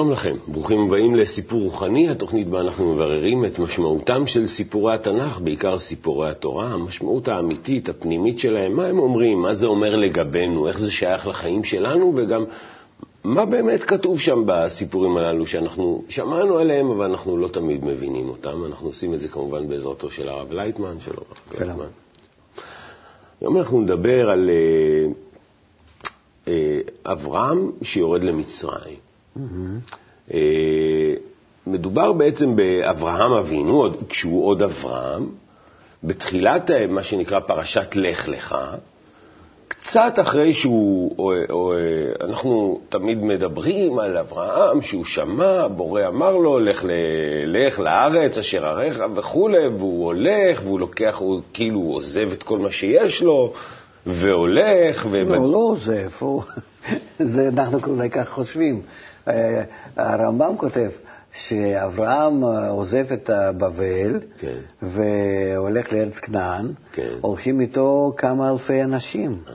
שלום לכם, ברוכים הבאים לסיפור רוחני, התוכנית בה אנחנו מבררים את משמעותם של סיפורי התנ"ך, בעיקר סיפורי התורה, המשמעות האמיתית, הפנימית שלהם, מה הם אומרים, מה זה אומר לגבינו, איך זה שייך לחיים שלנו, וגם מה באמת כתוב שם בסיפורים הללו שאנחנו שמענו עליהם, אבל אנחנו לא תמיד מבינים אותם. אנחנו עושים את זה כמובן בעזרתו של הרב לייטמן, שלום לייטמן. היום אנחנו נדבר על אה, אה, אברהם שיורד למצרים. Mm-hmm. מדובר בעצם באברהם אבינו, כשהוא עוד אברהם, בתחילת אה, מה שנקרא פרשת לך לך, קצת אחרי שהוא, או, או, אנחנו תמיד מדברים על אברהם, שהוא שמע, בורא אמר לו, לך, ל, לך לארץ אשר עריך וכולי, והוא הולך, והוא לוקח, הוא כאילו עוזב את כל מה שיש לו, והולך. לא, ו... לא עוזב, הוא... זה אנחנו אולי כך חושבים. אה, הרמב"ם כותב שאברהם אה, עוזב את בבל כן. והולך לארץ כנען, כן. הולכים איתו כמה אלפי אנשים. אה,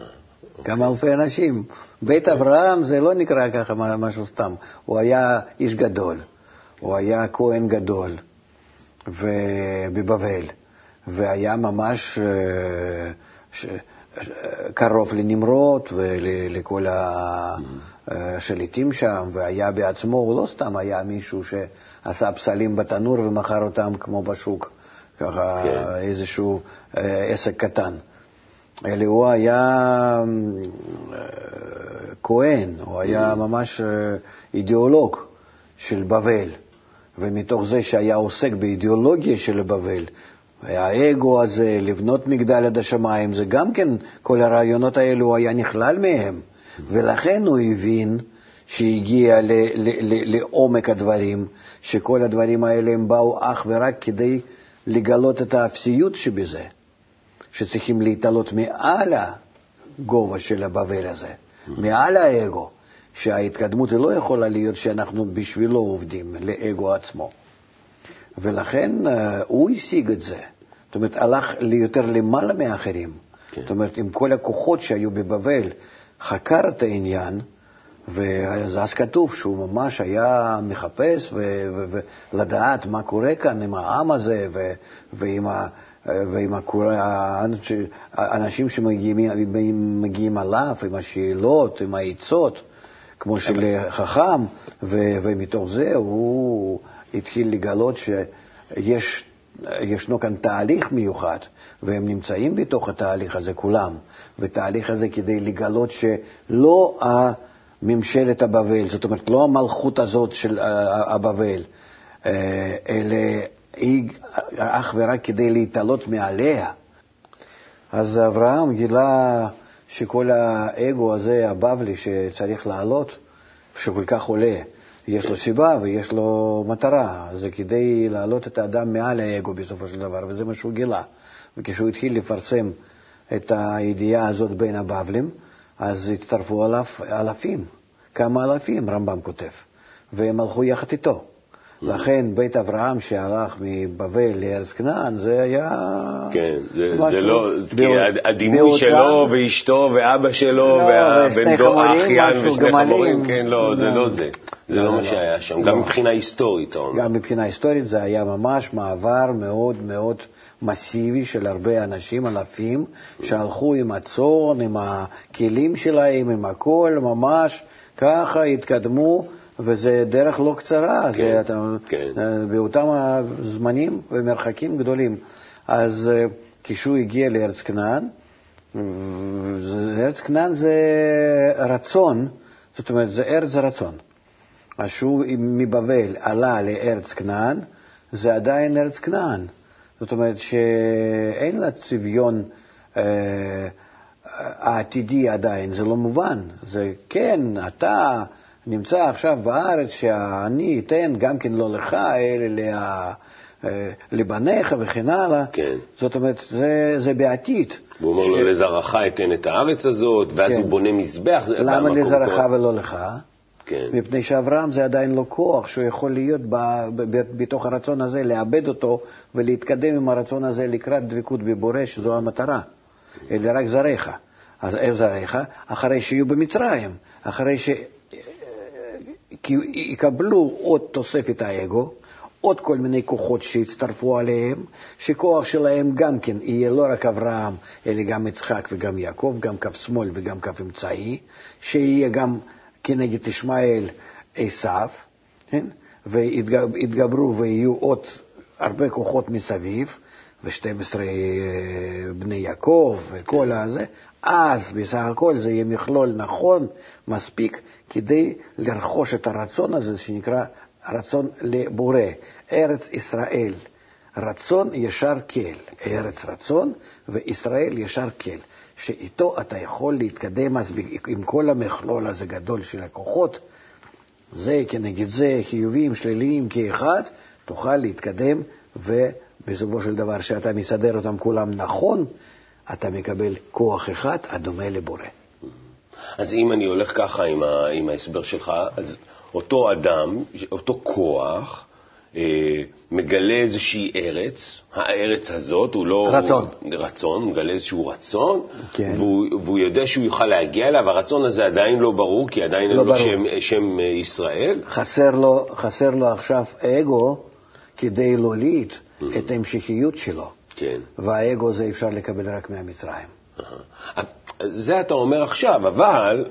אוקיי. כמה אלפי אנשים. בית אברהם זה לא נקרא ככה משהו סתם, הוא היה איש גדול, הוא היה כהן גדול בבבל, והיה ממש קרוב לנמרוד ולכל השליטים שם, והיה בעצמו, הוא לא סתם היה מישהו שעשה פסלים בתנור ומכר אותם כמו בשוק, ככה כן. איזשהו אה, עסק קטן. אלא הוא היה אה, כהן, הוא היה mm. ממש אה, אידיאולוג של בבל, ומתוך זה שהיה עוסק באידיאולוגיה של בבל, האגו הזה, לבנות מגדל עד השמיים, זה גם כן, כל הרעיונות האלו, היה נכלל מהם. ולכן הוא הבין שהגיע ל, ל, ל, לעומק הדברים, שכל הדברים האלה הם באו אך ורק כדי לגלות את האפסיות שבזה, שצריכים להתעלות מעל הגובה של הבבל הזה, מעל האגו, שההתקדמות לא יכולה להיות שאנחנו בשבילו עובדים, לאגו עצמו. ולכן uh, הוא השיג את זה. זאת אומרת, הלך יותר למעלה מאחרים. כן. זאת אומרת, עם כל הכוחות שהיו בבבל, חקר את העניין, ואז כתוב שהוא ממש היה מחפש ולדעת מה קורה כאן עם העם הזה ועם, ה, ועם האנשים שמגיעים עליו, עם השאלות, עם העצות, כמו של חכם, ומתוך זה הוא התחיל לגלות שיש ישנו כאן תהליך מיוחד, והם נמצאים בתוך התהליך הזה כולם, ותהליך הזה כדי לגלות שלא ממשלת הבבל, זאת אומרת, לא המלכות הזאת של הבבל, אה, אלא היא אך ורק כדי להתעלות מעליה. אז אברהם גילה שכל האגו הזה, הבבלי, שצריך לעלות, שכל כך עולה, יש לו סיבה ויש לו מטרה. זה כדי להעלות את האדם מעל האגו בסופו של דבר, וזה מה שהוא גילה. וכשהוא התחיל לפרסם את הידיעה הזאת בין הבבלים, אז הצטרפו אליו אלפים, כמה אלפים, רמב"ם כותב, והם הלכו יחד איתו. לכן בית אברהם שהלך מבבל לארץ כנען, זה היה... כן, זה, זה לא, כי הדימוי שלו ואשתו ואבא שלו לא, והבן דו, אחיין ושני חמורים, כן, לא, זה לא זה. זה לא מה שהיה שם, גם מבחינה היסטורית, אתה אומר. גם מבחינה היסטורית זה היה ממש מעבר מאוד מאוד מסיבי של הרבה אנשים, אלפים, שהלכו עם הצאן, עם הכלים שלהם, עם הכל, ממש ככה התקדמו. וזה דרך לא קצרה, כן, זה, אתה, כן. באותם הזמנים ומרחקים גדולים. אז אה, כשהוא הגיע לארץ כנען, ארץ כנען זה רצון, זאת אומרת, זה ארץ הרצון. אז שהוא מבבל עלה לארץ כנען, זה עדיין ארץ כנען. זאת אומרת שאין לה צביון אה, העתידי עדיין, זה לא מובן. זה כן, אתה נמצא עכשיו בארץ שאני אתן גם כן לא לך, אלא לה, אה, לבניך וכן הלאה. כן. זאת אומרת, זה, זה בעתיד. והוא אומר לו, לזרעך אתן את הארץ הזאת, ואז כן. הוא בונה מזבח. למה לזרעך. ולא לך? כן. מפני שאברהם זה עדיין לא כוח שהוא יכול להיות ב, ב, ב, בתוך הרצון הזה, לאבד אותו ולהתקדם עם הרצון הזה לקראת דבקות בבורא, שזו המטרה, אלא רק זרעך. אז איך זרעך? אחרי שיהיו במצרים, אחרי שיקבלו עוד תוספת האגו, עוד כל מיני כוחות שיצטרפו עליהם, שכוח שלהם גם כן יהיה לא רק אברהם, אלא גם יצחק וגם יעקב, גם כף שמאל וגם כף אמצעי, שיהיה גם כנגד ישמעאל עשיו, כן? ויתגברו ויהיו עוד הרבה כוחות מסביב, ו-12 בני יעקב וכל הזה, אז בסך הכל זה יהיה מכלול נכון מספיק כדי לרכוש את הרצון הזה שנקרא רצון לבורא, ארץ ישראל. רצון ישר כל, ארץ רצון וישראל ישר כל, שאיתו אתה יכול להתקדם אז עם כל המכלול הזה גדול של הכוחות, זה כנגד זה, חיוביים, שליליים כאחד, תוכל להתקדם ובסופו של דבר, שאתה מסדר אותם כולם נכון, אתה מקבל כוח אחד הדומה לבורא. אז אם אני הולך ככה עם, ה, עם ההסבר שלך, אז אותו אדם, אותו כוח, אה, מגלה איזושהי ארץ, הארץ הזאת, הוא לא... רצון. רצון, הוא מגלה איזשהו רצון, כן. והוא, והוא יודע שהוא יוכל להגיע אליו, הרצון הזה עדיין לא ברור, כי עדיין אין לא לו ברור. שם, שם אה, ישראל. חסר לו, חסר לו עכשיו אגו כדי להוליד את ההמשכיות שלו, כן. והאגו זה אפשר לקבל רק מהמצרים. אהה. זה אתה אומר עכשיו, אבל,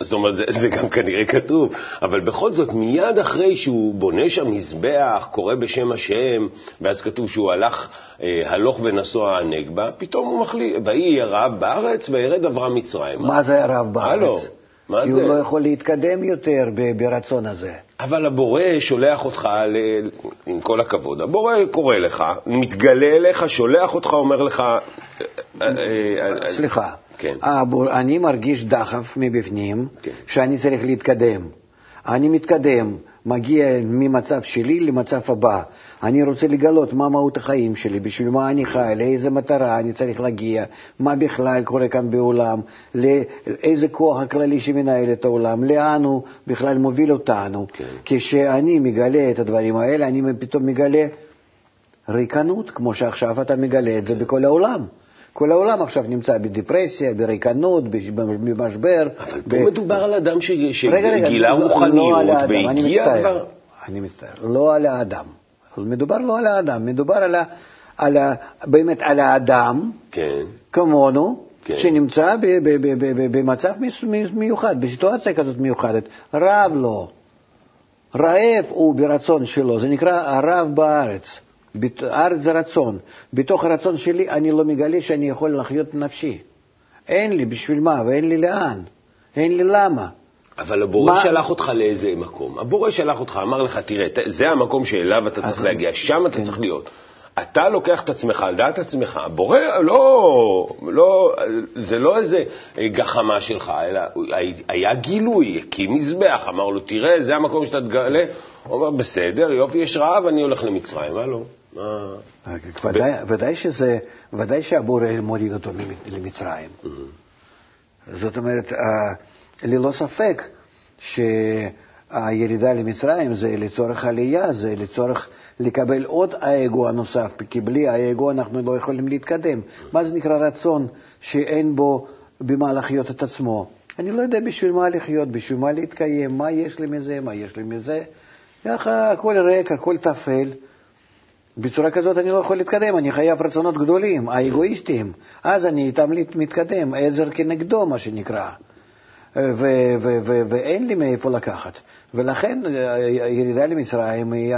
זאת אומרת, זה, זה גם כנראה כתוב, אבל בכל זאת, מיד אחרי שהוא בונה שם מזבח, קורא בשם השם, ואז כתוב שהוא הלך, אה, הלוך ונסוע הנגבה, פתאום הוא מחליט, ויהי יהיה רעב בארץ, וירד אברהם מצרים. מה זה הלו, בארץ? מה כי זה? הוא לא יכול להתקדם יותר ברצון הזה. אבל הבורא שולח אותך, ל... עם כל הכבוד, הבורא קורא לך, מתגלה אליך, שולח אותך, אומר לך... אה, אה, אה, סליחה, כן. הבור- אני מרגיש דחף מבפנים כן. שאני צריך להתקדם. אני מתקדם, מגיע ממצב שלי למצב הבא. אני רוצה לגלות מה מהות החיים שלי, בשביל מה אני חי, לאיזה מטרה אני צריך להגיע, מה בכלל קורה כאן בעולם, לאיזה כוח הכללי שמנהל את העולם, לאן הוא בכלל מוביל אותנו. כן. כשאני מגלה את הדברים האלה, אני פתאום מגלה ריקנות, כמו שעכשיו אתה מגלה את זה בכל העולם. כל העולם עכשיו נמצא בדיפרסיה, בריקנות, במשבר. אבל ב- פה מדובר על אדם שגילה רוחניות, לא והגיע. כבר... אני מצטער, לא על האדם. מדובר לא על האדם, מדובר על, ה, על ה, באמת על האדם, כן, כמונו, כן. שנמצא ב, ב, ב, ב, ב, במצב מיוחד, בסיטואציה כזאת מיוחדת. רב לו, רעב הוא ברצון שלו, זה נקרא הרב בארץ. בת- הארץ זה רצון. בתוך הרצון שלי אני לא מגלה שאני יכול לחיות נפשי. אין לי בשביל מה ואין לי לאן. אין לי למה. אבל הבורא מה- שלח אותך לאיזה מקום. הבורא שלח אותך, אמר לך, תראה, זה המקום שאליו אתה צריך להגיע, שם אתה כן. צריך להיות. אתה לוקח את עצמך על דעת עצמך, הבורא לא, לא, זה לא איזה גחמה שלך, אלא היה גילוי, הקים מזבח, אמר לו, תראה, זה המקום שאתה תגלה. הוא אומר, בסדר, יופי, יש רעב, אני הולך למצרים. מה לא? ודאי, שזה, ודאי שהבורא מוריד אותו למ- למצרים. זאת אומרת, אה, ללא ספק שהירידה למצרים זה לצורך עלייה, זה לצורך לקבל עוד האגו הנוסף, כי בלי האגו אנחנו לא יכולים להתקדם. מה זה נקרא רצון שאין בו במה לחיות את עצמו? אני לא יודע בשביל מה לחיות, בשביל מה להתקיים, מה יש לי מזה, מה יש לי מזה. ככה הכל ריק, הכל טפל. בצורה כזאת אני לא יכול להתקדם, אני חייב רצונות גדולים, האגואיסטים. אז אני איתם מתקדם, עזר כנגדו, מה שנקרא. ו- ו- ו- ואין לי מאיפה לקחת. ולכן אה, הירידה למצרים היא,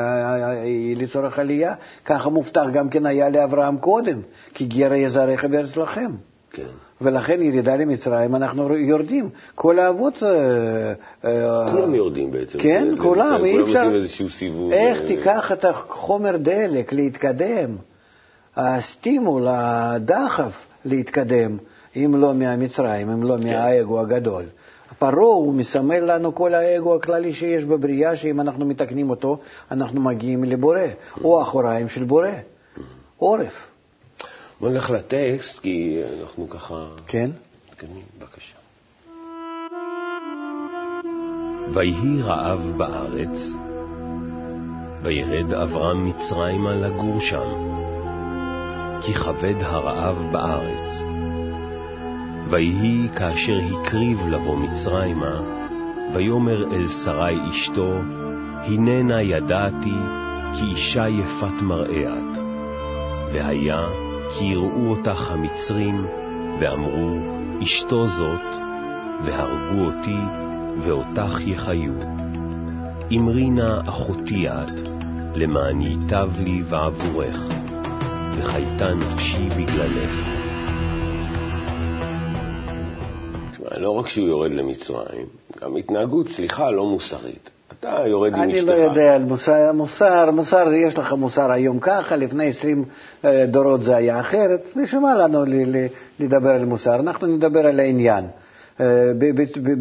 היא לצורך עלייה. ככה מובטח גם כן היה לאברהם קודם, כי גר יזרעך בארץ לכם. כן. ולכן ירידה למצרים, אנחנו יורדים. כל האבות... אה, אה, כולם יורדים בעצם. כן, כולם, אי כולם אפשר... עושים איזשהו סיבוב. איך אה, תיקח את החומר דלק להתקדם, הסטימול, הדחף להתקדם, אם לא מהמצרים, אם לא מהאגו הגדול. פרעה הוא מסמל לנו כל האגו הכללי שיש בבריאה, שאם אנחנו מתקנים אותו, אנחנו מגיעים לבורא, או אחוריים של בורא, עורף. בוא נלך לטקסט, כי אנחנו ככה... כן? מתקדמים, בבקשה. ויהי רעב בארץ, וירד אברהם מצרימה לגור שם, כי כבד הרעב בארץ. ויהי כאשר הקריב לבוא מצרימה, ויאמר אל שרי אשתו, הננה ידעתי, כי אישה יפת מראה את. והיה, כי יראו אותך המצרים, ואמרו, אשתו זאת, והרגו אותי, ואותך יחיו. אמרי נא אחותי את, למען ייטב לי בעבורך, וחייתה נפשי בגללך. לא רק שהוא יורד למצרים, גם התנהגות, סליחה, לא מוסרית. אתה יורד עם אני אשתך. לא יודע על מוסר, מוסר, מוסר, יש לך מוסר היום ככה, לפני 20 אה, דורות זה היה אחרת, בשביל מה לנו לדבר על מוסר? אנחנו נדבר על העניין. אה,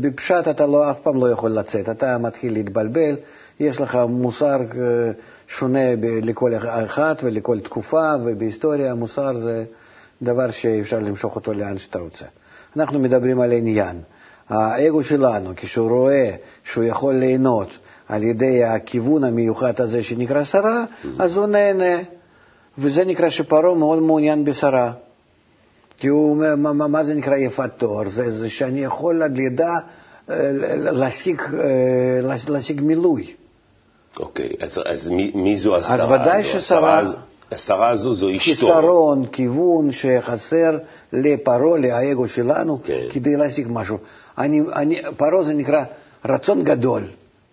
בפשט אתה לא, אף פעם לא יכול לצאת, אתה מתחיל להתבלבל, יש לך מוסר אה, שונה לכל אחד ולכל תקופה, ובהיסטוריה מוסר זה דבר שאפשר למשוך אותו לאן שאתה רוצה. אנחנו מדברים על עניין. האגו שלנו, כשהוא רואה שהוא יכול ליהנות על ידי הכיוון המיוחד הזה שנקרא שרה, אז הוא נהנה. וזה נקרא שפרעה מאוד מעוניין בשרה. כי הוא אומר, מה, מה, מה זה נקרא יפת תואר? זה, זה שאני יכול עד לידה אה, להשיג, אה, להש- להשיג מילוי. אוקיי, אז, אז מי, מי זו השרה? אז ודאי? ששרה- השרה הזו- זו אשתו. חיסרון, כיוון שחסר לפרעה, לאגו שלנו, כן. כדי להשיג משהו. אני, אני, פרעה זה נקרא רצון גדול.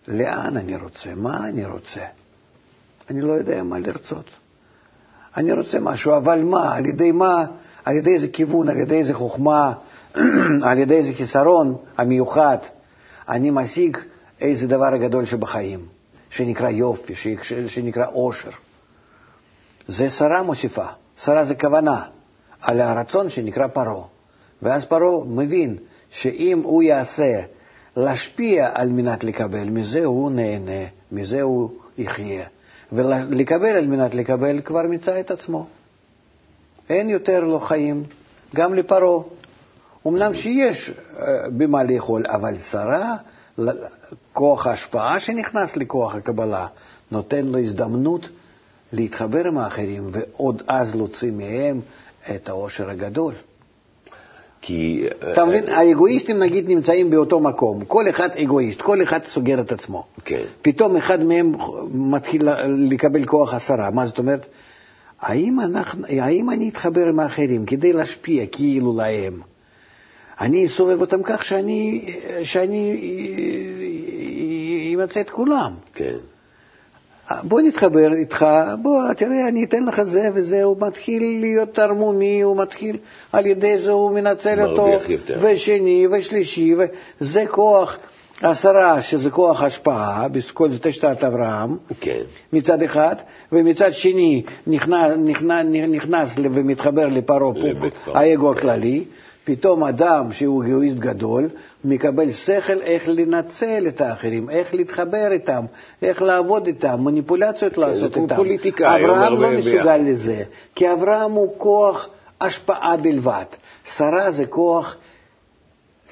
לאן אני רוצה? מה אני רוצה? אני לא יודע מה לרצות. אני רוצה משהו, אבל מה? על ידי מה? על ידי איזה כיוון, על ידי איזה חוכמה, על ידי איזה חיסרון המיוחד, אני משיג איזה דבר הגדול שבחיים, שנקרא יופי, שנקרא עושר. זה שרה מוסיפה, שרה זה כוונה, על הרצון שנקרא פרעה. ואז פרעה מבין שאם הוא יעשה להשפיע על מנת לקבל, מזה הוא נהנה, מזה הוא יחיה. ולקבל על מנת לקבל כבר מיצה את עצמו. אין יותר לו חיים, גם לפרעה. אמנם שיש אה, במה לאכול, אבל שרה, כוח ההשפעה שנכנס לכוח הקבלה, נותן לו הזדמנות להתחבר עם האחרים, ועוד אז להוציא מהם את העושר הגדול. כי... אתה מבין, האגואיסטים נגיד נמצאים באותו מקום, כל אחד אגואיסט, כל אחד סוגר את עצמו. כן. פתאום אחד מהם מתחיל לקבל כוח עשרה, מה זאת אומרת? האם, אנחנו, האם אני אתחבר עם האחרים כדי להשפיע כאילו להם? אני אסובב אותם כך שאני, שאני אמצא את כולם. כן. בוא נתחבר איתך, בוא, תראה, אני אתן לך זה וזה, הוא מתחיל להיות ערמומי, הוא מתחיל, על ידי זה הוא מנצל אותו, יותר. ושני ושלישי, וזה כוח עשרה, שזה כוח השפעה, בכל זאת תשתת אברהם, כן. מצד אחד, ומצד שני נכנס, נכנס, נכנס ומתחבר לפרעה, האגו כן. הכללי, פתאום אדם שהוא אגואיסט גדול, מקבל שכל איך לנצל את האחרים, איך להתחבר איתם, איך לעבוד איתם, מניפולציות לעשות זה כמו איתם. פוליטיקאי, אברהם לא מסוגל לזה, כי אברהם הוא כוח השפעה בלבד. שרה זה כוח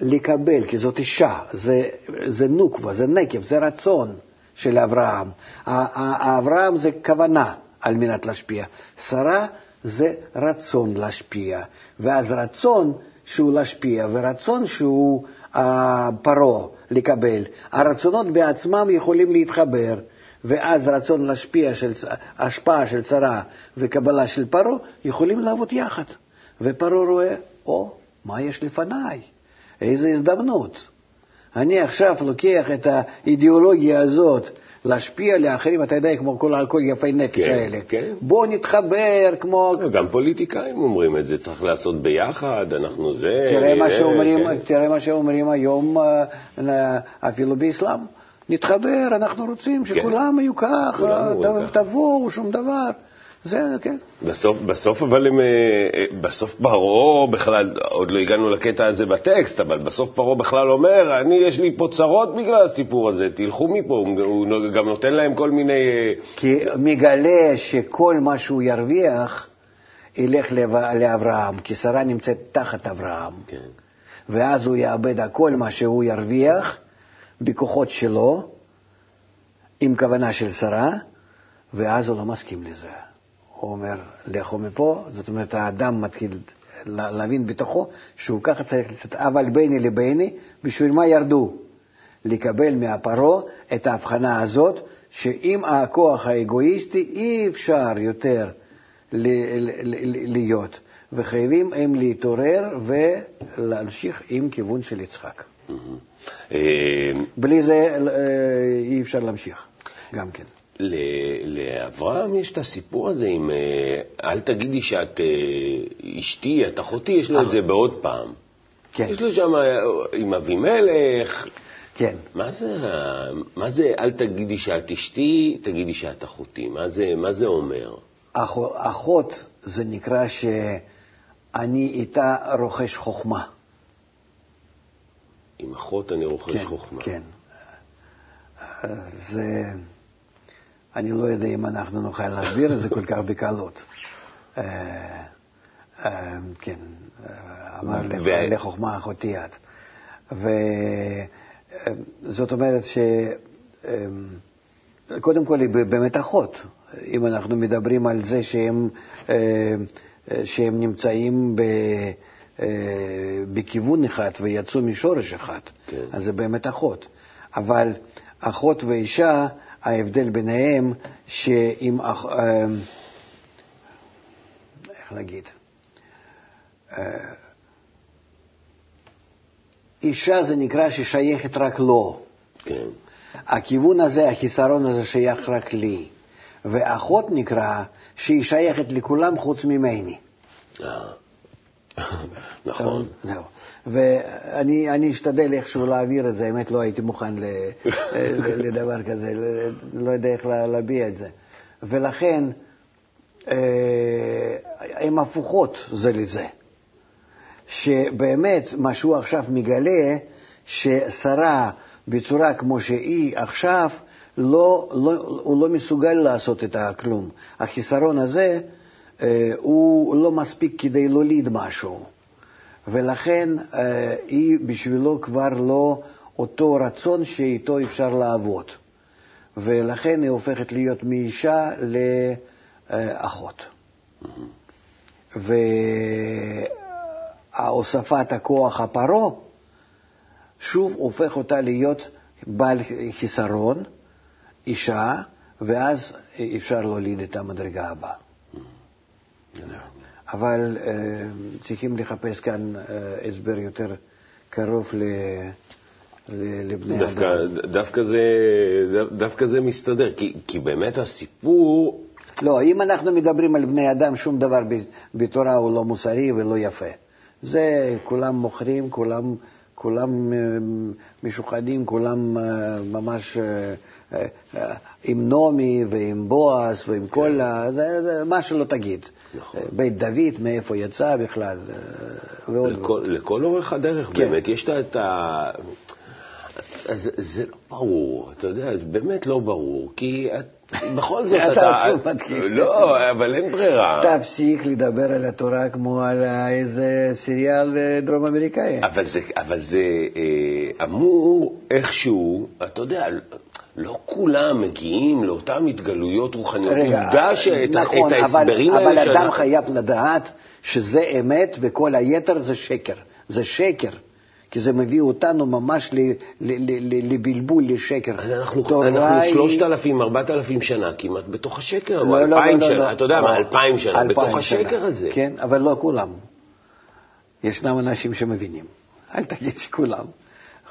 לקבל, כי זאת אישה, זה, זה נוקבה, זה נקב, זה רצון של אברהם. אברהם זה כוונה על מנת להשפיע. שרה זה רצון להשפיע, ואז רצון שהוא להשפיע ורצון שהוא אה, פרעה לקבל. הרצונות בעצמם יכולים להתחבר, ואז רצון להשפיע, של, השפעה של שרה וקבלה של פרעה יכולים לעבוד יחד. ופרעה רואה, או, מה יש לפניי? איזו הזדמנות. אני עכשיו לוקח את האידיאולוגיה הזאת להשפיע לאחרים, אתה יודע, כמו כל, כל יפי נפש כן, האלה. כן. בוא נתחבר כמו... גם פוליטיקאים אומרים את זה, צריך לעשות ביחד, אנחנו זה... תראה מה, שאומרים, כן. תראה מה שאומרים היום אה, אפילו באסלאם. נתחבר, אנחנו רוצים שכולם יהיו ככה, כולם אומרים ת- ככה. תבואו, שום דבר. זה, כן. בסוף, בסוף אבל הם, אה, אה, בסוף פרעה בכלל, עוד לא הגענו לקטע הזה בטקסט, אבל בסוף פרעה בכלל אומר, אני, יש לי פה צרות בגלל הסיפור הזה, תלכו מפה, הוא הוא גם נותן להם כל מיני... אה, כי מגלה שכל מה שהוא ירוויח ילך לאברהם, כי שרה נמצאת תחת אברהם. כן, ואז הוא יאבד הכל מה שהוא ירוויח בכוחות שלו, עם כוונה של שרה, ואז הוא לא מסכים לזה. הוא אומר, לכו מפה, זאת אומרת, האדם מתחיל לה- להבין בתוכו שהוא ככה צריך לצאת, אבל ביני לביני, בשביל מה ירדו? לקבל מהפרעה את ההבחנה הזאת, שעם הכוח האגואיסטי אי אפשר יותר ל- ל- ל- להיות, וחייבים הם להתעורר ולהמשיך עם כיוון של יצחק. אה, בלי זה אה, אי אפשר להמשיך, גם כן. לאברהם יש את הסיפור הזה עם אה, אל תגידי שאת אה, אשתי, את אחותי, יש לו את זה בעוד פעם. כן, יש לו שם אה, עם אבימלך, כן. מה זה, מה זה אל תגידי שאת אשתי, תגידי שאת אחותי? מה זה, מה זה אומר? אח- אחות זה נקרא שאני איתה רוכש חוכמה. עם אחות אני רוכש כן, חוכמה. כן. זה... אני לא יודע אם אנחנו נוכל להסביר את זה כל כך בקלות. אה, אה, כן, אה, אמר לחוכמה אחותי את. וזאת אומרת ש... קודם כל היא באמת אחות. אם אנחנו מדברים על זה שהם, שהם נמצאים ב, בכיוון אחד ויצאו משורש אחד, כן. אז זה באמת אחות. אבל אחות ואישה, ההבדל ביניהם שאם... אה, איך להגיד? אה, אישה זה נקרא ששייכת רק לו. כן. הכיוון הזה, החיסרון הזה שייך רק לי. ואחות נקרא שהיא שייכת לכולם חוץ ממני. אה. נכון. זהו. ואני אני אשתדל איכשהו להעביר את זה, האמת לא הייתי מוכן לדבר כזה, לא יודע איך לה- להביע את זה. ולכן, אה, הן הפוכות זה לזה. שבאמת מה שהוא עכשיו מגלה, ששרה בצורה כמו שהיא עכשיו, לא, לא, הוא לא מסוגל לעשות את הכלום. החיסרון הזה הוא לא מספיק כדי להוליד משהו, ולכן אה, היא בשבילו כבר לא אותו רצון שאיתו אפשר לעבוד. ולכן היא הופכת להיות מאישה לאחות. והוספת הכוח הפרעה שוב הופך אותה להיות בעל חיסרון, אישה, ואז אפשר להוליד את המדרגה הבאה. אבל אה, צריכים לחפש כאן אה, הסבר יותר קרוב ל, לבני דווקא, אדם. דווקא, זה, דווקא זה מסתדר, כי, כי באמת הסיפור, לא, אם אנחנו מדברים על בני אדם, שום דבר בתורה הוא לא מוסרי ולא יפה. זה כולם מוכרים, כולם, כולם אה, משוחדים, כולם אה, ממש אה, עם נעמי ועם בועז ועם כל ה... זה, זה מה שלא תגיד. נכון. בית דוד, מאיפה יצא בכלל, ועוד. לכל, לכל אורך הדרך, כן. באמת, יש את ה- ה... זה, לא ברור, אתה יודע, זה באמת לא ברור, כי את, בכל זאת אתה אתה... שוב מתחיל. לא, אבל אין ברירה. תפסיק לדבר על התורה כמו על איזה סריאל אה, דרום אמריקאי. אבל זה, אבל זה אה, אמור איכשהו, אתה יודע, לא כולם מגיעים לאותן התגלויות רוחניות. עובדה שאת ה- נכון, את ההסברים אבל, האלה אבל אדם חייב לדעת שזה אמת וכל היתר זה שקר. זה שקר. כי זה מביא אותנו ממש לבלבול, לשקר. אנחנו, אנחנו היא- 3,000, 4,000 שנה כמעט בתוך השקר, או לא, לא, 2,000 לא, לא, שנה. אתה יודע מה. 2,000 שנה, בתוך אלפיים השקר. הזה. כן, אבל לא כולם. ישנם אנשים שמבינים. אל תגיד שכולם.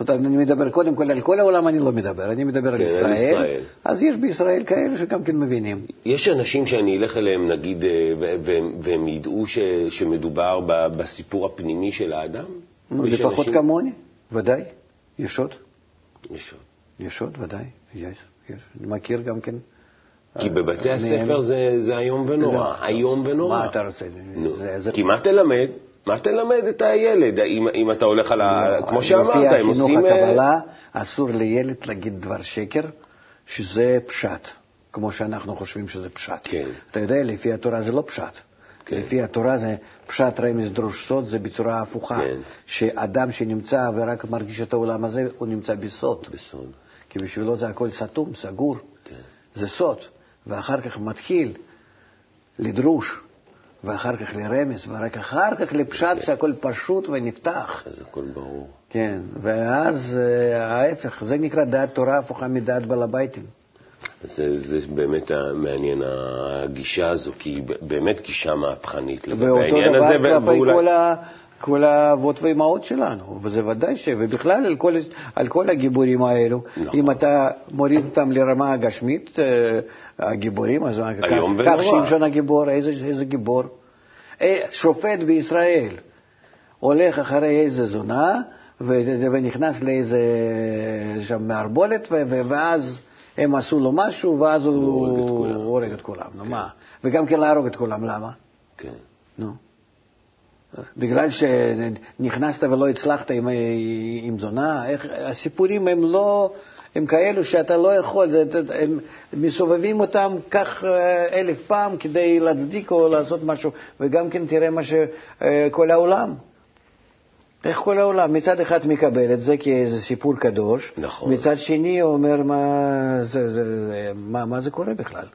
אני מדבר קודם כל על כל העולם, אני לא מדבר, אני מדבר על כן, על ישראל. ישראל. אז יש בישראל כאלה שגם כן מבינים. יש אנשים שאני אלך אליהם, נגיד, אה, והם- והם ידעו ש, שמדובר בסיפור הפנימי של האדם? לפחות אנשים- כמוני, ודאי. יש עוד. יש עוד. יש עוד, ודאי, יש, יש. אני מכיר גם כן כי בבתי הספר זה, זה איום ונורא, לא. איום ונורא. מה אתה רוצה? זה- כי מה תלמד? מה תלמד את הילד, אם, אם אתה הולך על ה... כמו שאמרת, לפי הם החינוך עושים... אה, הקבלה, אסור לילד להגיד דבר שקר, שזה פשט, כמו שאנחנו חושבים שזה פשט. כן. אתה יודע, לפי התורה זה לא פשט. כן. לפי התורה זה פשט רמז דרוש סוד, זה בצורה הפוכה. כן. שאדם שנמצא ורק מרגיש את העולם הזה, הוא נמצא בסוד. בסוד. כי בשבילו זה הכל סתום, סגור. כן. זה סוד. ואחר כך מתחיל לדרוש, ואחר כך לרמז, ורק אחר כך לפשט שהכל פשוט ונפתח. אז הכל ברור. כן, ואז אה, ההפך, זה נקרא דעת תורה הפוכה מדעת בעל הביתים. זה, זה באמת מעניין הגישה הזו, כי היא באמת גישה מהפכנית לגבי ואותו העניין הזה. דבר כלפי כל, ה, כל האבות ואימהות שלנו, וזה ודאי ש... ובכלל על כל, על כל הגיבורים האלו, נכון. אם אתה מוריד אותם לרמה הגשמית, אה, הגיבורים, אז מה, כך ונורא. שמשון הגיבור, איזה, איזה גיבור? אה, שופט בישראל הולך אחרי איזה זונה, ונכנס לאיזה שם מערבולת, ואז הם עשו לו משהו, ואז הוא הורג את כולם. הורג את כולם. נו מה? וגם כן להרוג את כולם, למה? כן. נו. בגלל שנכנסת ולא הצלחת עם, עם זונה, איך, הסיפורים הם לא, הם כאלו שאתה לא יכול, זה, הם מסובבים אותם כך אה, אלף פעם כדי להצדיק או לעשות משהו, וגם כן תראה מה שכל העולם. איך כל העולם מצד אחד מקבל את זה כאיזה סיפור קדוש, נכון. מצד שני הוא אומר מה זה, זה, זה, מה, מה זה קורה בכלל.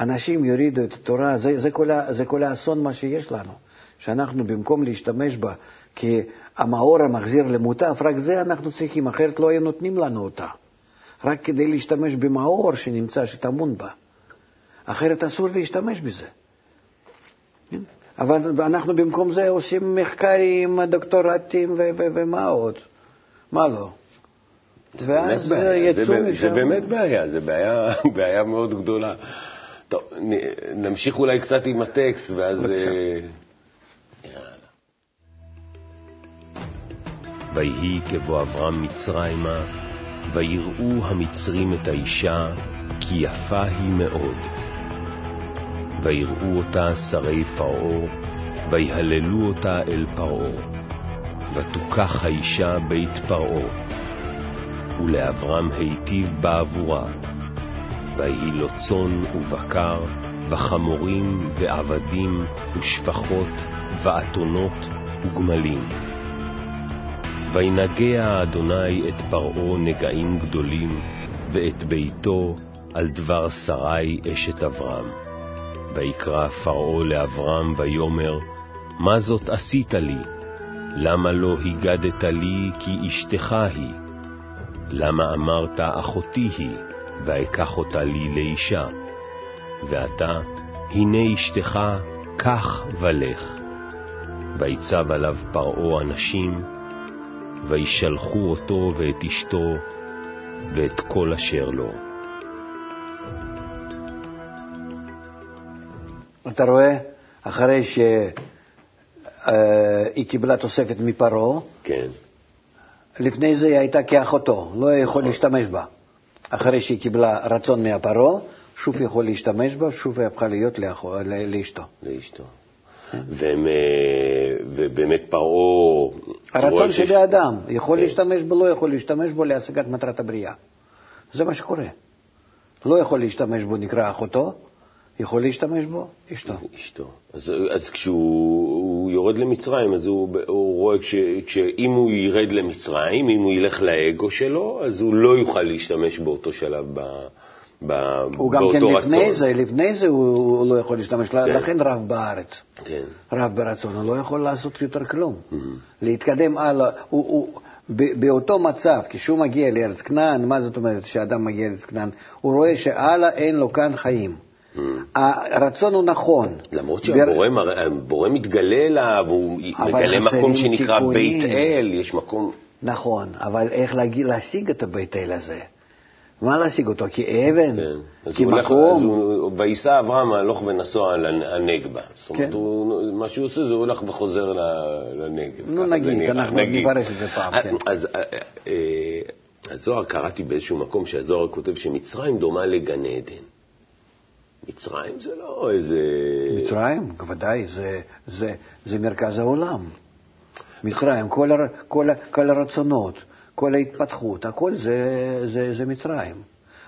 אנשים יורידו את התורה, זה, זה, כל, זה כל האסון מה שיש לנו, שאנחנו במקום להשתמש בה כמאור המחזיר למוטף, רק זה אנחנו צריכים, אחרת לא היו נותנים לנו אותה. רק כדי להשתמש במאור שנמצא, שטמון בה. אחרת אסור להשתמש בזה. אבל אנחנו במקום זה עושים מחקרים, דוקטורטים ומה עוד? מה לא? ואז. יצאו משם... זה באמת בעיה, זה בעיה, בעיה מאוד גדולה. טוב, נמשיך אולי קצת עם הטקסט, ואז... אה. ויהי כבוא אברהם מצרימה, ויראו המצרים את האישה, כי יפה היא מאוד. ויראו אותה שרי פרעה, ויהללו אותה אל פרעה. ותוקח האישה בית פרעה, ולאברהם היטיב בעבורה. ויהי לו צאן ובקר, וחמורים, ועבדים, ושפחות, ואתונות, וגמלים. וינגע אדוני את פרעה נגעים גדולים, ואת ביתו על דבר שרי אשת אברהם. ויקרא פרעה לאברהם ויאמר, מה זאת עשית לי? למה לא הגדת לי כי אשתך היא? למה אמרת אחותי היא, ואקח אותה לי לאישה? ועתה, הנה אשתך, קח ולך. ויצב עליו פרעה אנשים, וישלחו אותו ואת אשתו, ואת כל אשר לו. אתה רואה, אחרי שהיא קיבלה תוספת מפרעה, כן, לפני זה היא הייתה כאחותו, לא יכול להשתמש בה. אחרי שהיא קיבלה רצון מהפרעה, שוב יכול להשתמש בה, שוב היא הפכה להיות לאחו, לאשתו. לאשתו. והם, אה, ובאמת פרעה... הרצון שיש- שבאדם, יכול כן. להשתמש בו, לא יכול להשתמש בו להשגת מטרת הבריאה. זה מה שקורה. לא יכול להשתמש בו, נקרא אחותו, יכול להשתמש בו, אשתו. אשתו. אז, אז כשהוא הוא יורד למצרים, אז הוא, הוא רואה כש, שאם הוא ירד למצרים, אם הוא ילך לאגו שלו, אז הוא לא יוכל להשתמש באותו שלב ב, ב, הוא גם כן רצון. לפני זה, לפני זה הוא, הוא לא יכול להשתמש, כן. לכן רב בארץ. כן. רב ברצון, הוא לא יכול לעשות יותר כלום. Mm-hmm. להתקדם הלאה, הוא, הוא, באותו מצב, כשהוא מגיע לארץ כנען, מה זאת אומרת שאדם מגיע לארץ כנען? הוא רואה שהלאה אין לו כאן חיים. הרצון הוא נכון. למרות שהבורא מתגלה אליו, הוא מגלה מקום שנקרא. בית אל, יש מקום... נכון, אבל איך להשיג את הבית אל הזה? מה להשיג אותו? כאבן? כן. כמקום? וייסע אברהם הלוך ונסוע על הנגבה. זאת אומרת, כן. מה שהוא עושה זה הוא הולך וחוזר לנגב. נו, נגיד, אנחנו נפרש את זה פעם, כן. אז אה, אה, הזוהר, קראתי באיזשהו מקום שהזוהר כותב שמצרים דומה לגן עדן. מצרים זה לא איזה... מצרים, בוודאי, זה, זה, זה מרכז העולם. מצרים, כל, הר, כל, כל הרצונות, כל ההתפתחות, הכל זה, זה, זה מצרים.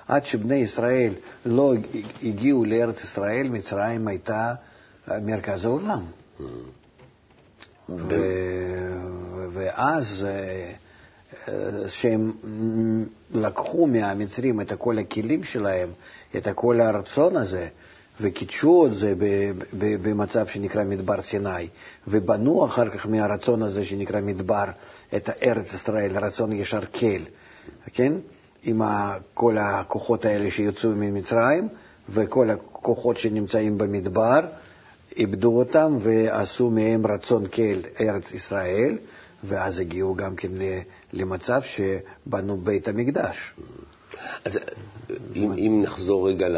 עד שבני ישראל לא הגיעו לארץ ישראל, מצרים הייתה מרכז העולם. ו... ואז אה, שהם לקחו מהמצרים את כל הכלים שלהם, את כל הרצון הזה, וקידשו את זה במצב שנקרא מדבר סיני, ובנו אחר כך מהרצון הזה שנקרא מדבר את ארץ ישראל, רצון ישר כל, כן? עם כל הכוחות האלה שיוצאו ממצרים, וכל הכוחות שנמצאים במדבר, איבדו אותם ועשו מהם רצון כל ארץ ישראל, ואז הגיעו גם כן למצב שבנו בית המקדש. אז אם, אם נחזור רגע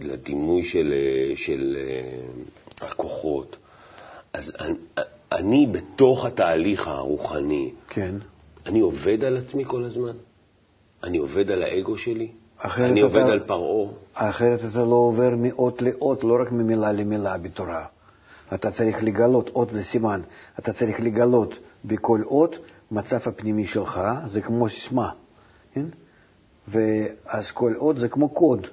לדימוי של, של אה, הכוחות, אז אני, אני בתוך התהליך הרוחני, כן. אני עובד על עצמי כל הזמן? אני עובד על האגו שלי? אני עובד אתה, על פרעה? אחרת אתה לא עובר מאות לאות, לא רק ממילה למילה בתורה. אתה צריך לגלות, אות זה סימן, אתה צריך לגלות בכל אות מצב הפנימי שלך, זה כמו סיסמה, כן? ואז כל אות זה כמו קוד,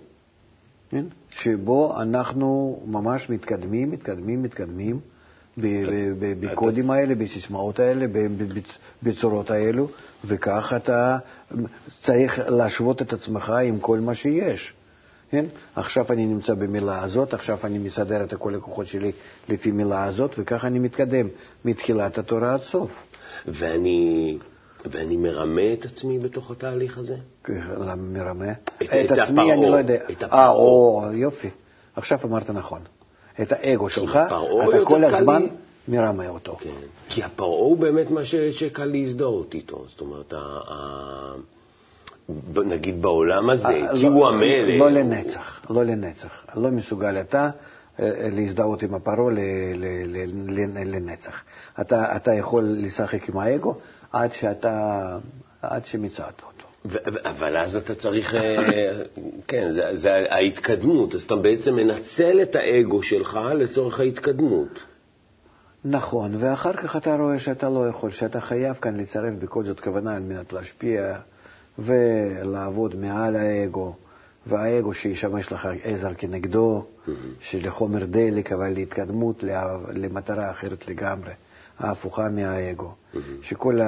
כן? שבו אנחנו ממש מתקדמים, מתקדמים, מתקדמים בקודים האלה, בסיסמאות האלה, בצורות האלו, וכך אתה צריך להשוות את עצמך עם כל מה שיש. כן? עכשיו אני נמצא במילה הזאת, עכשיו אני מסדר את כל הכוחות שלי לפי מילה הזאת, וככה אני מתקדם מתחילת התורה עד סוף. ואני, ואני מרמה את עצמי בתוך התהליך הזה? כן, מרמה? את, את, את עצמי הפרעה, אני לא יודע. את הפרעה. אה, או, יופי. עכשיו אמרת נכון. את האגו שלך, אתה כל הזמן לי... מרמה אותו. כן, כי הפרעה הוא באמת מה ש, שקל להזדהות איתו. זאת אומרת, ה... ה... נגיד בעולם הזה, אה, כי לא, הוא המלך. לא לנצח, לא לנצח. לא מסוגל אתה אה, להזדהות עם הפרעה לנצח. אתה, אתה יכול לשחק עם האגו עד שאתה, עד שמצאת אותו. אבל אז אתה צריך, אה, כן, זה, זה ההתקדמות, אז אתה בעצם מנצל את האגו שלך לצורך ההתקדמות. נכון, ואחר כך אתה רואה שאתה לא יכול, שאתה חייב כאן לצרף בכל זאת כוונה על מנת להשפיע ולעבוד מעל האגו, והאגו שישמש לך עזר כנגדו, mm-hmm. שלחומר דלק, אבל להתקדמות, למטרה אחרת לגמרי, ההפוכה מהאגו, mm-hmm. שכל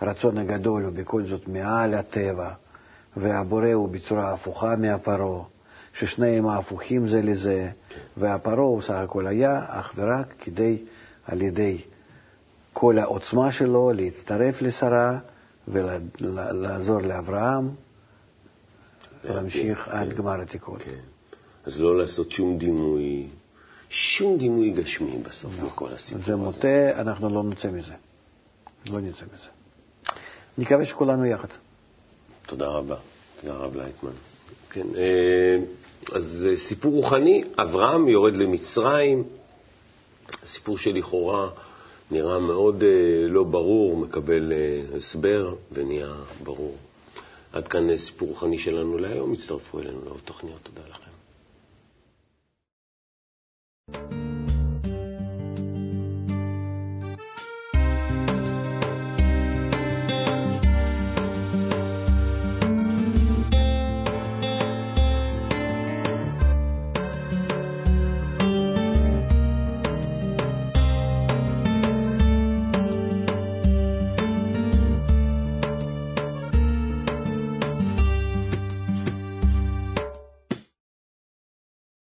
הרצון הגדול הוא בכל זאת מעל הטבע, והבורא הוא בצורה הפוכה מהפרעה, ששניהם ההפוכים זה לזה, כן. והפרעה הוא סך הכל היה אך ורק כדי, על ידי כל העוצמה שלו, להצטרף לשרה, ולעזור לאברהם להמשיך כן, עד גמר התיקון. כן. אז לא לעשות שום דימוי, שום דימוי גשמי בסוף לא. מכל הסיפור הזה. זה מוטה, אנחנו לא נצא מזה. לא נצא מזה. נקווה שכולנו יחד. תודה רבה. תודה רב לייטמן. כן, אה, אז אה, סיפור רוחני, אברהם יורד למצרים, סיפור שלכאורה נראה מאוד אה, לא ברור, מקבל הסבר ונהיה ברור. עד כאן סיפור רוחני שלנו להיום, הצטרפו אלינו לעוד תוכניות. תודה. Thank you.